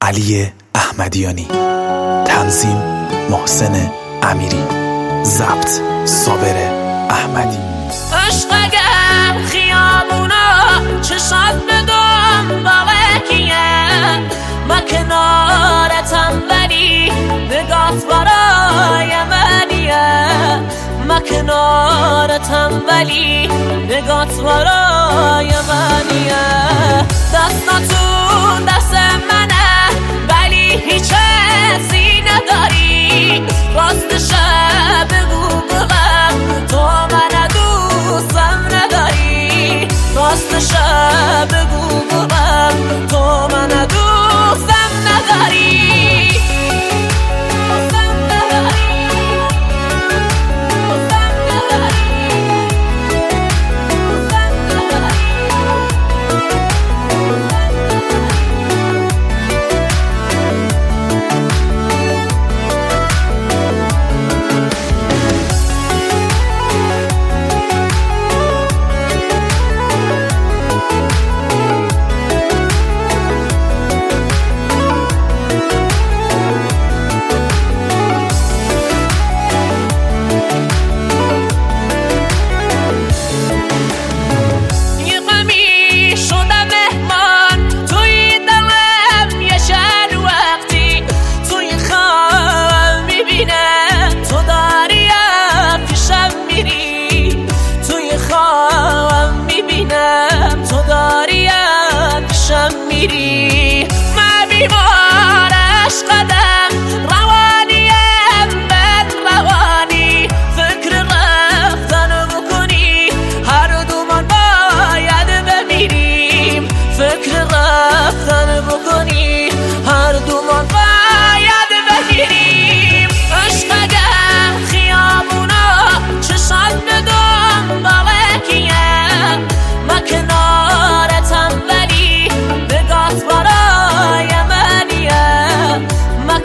علی احمدیانی تنظیم محسن امیری ضبط صابر احمدی. عشق اگر خیابونا چشات به دنبالکیه ما کنارتم ولی نگات برای منیه. ما کنارتم ولی نگات برای منیه. دستاتو دست شب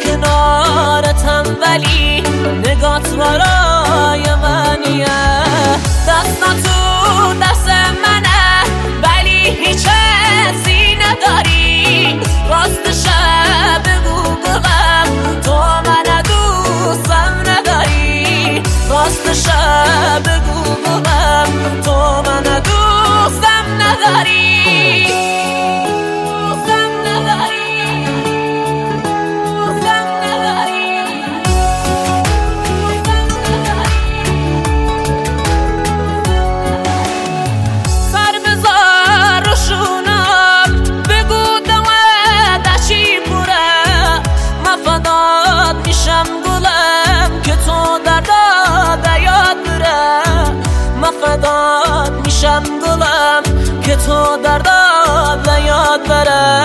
کنارتم ولی نگات برا داد یاد بره من فدات میشم گلم که تو دردات به یاد بره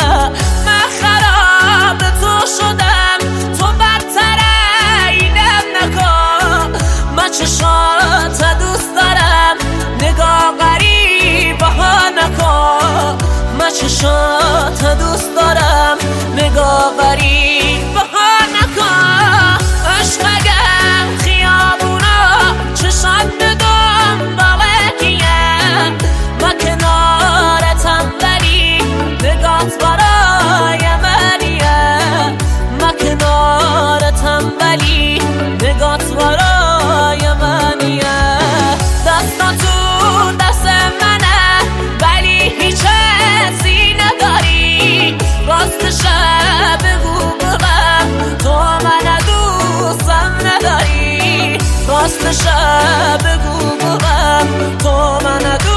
من خراب تو شدم تو برتر اینم نکن ما چشات دوست دارم نگاه غریب ها نکن من چشات دوست دارم تو من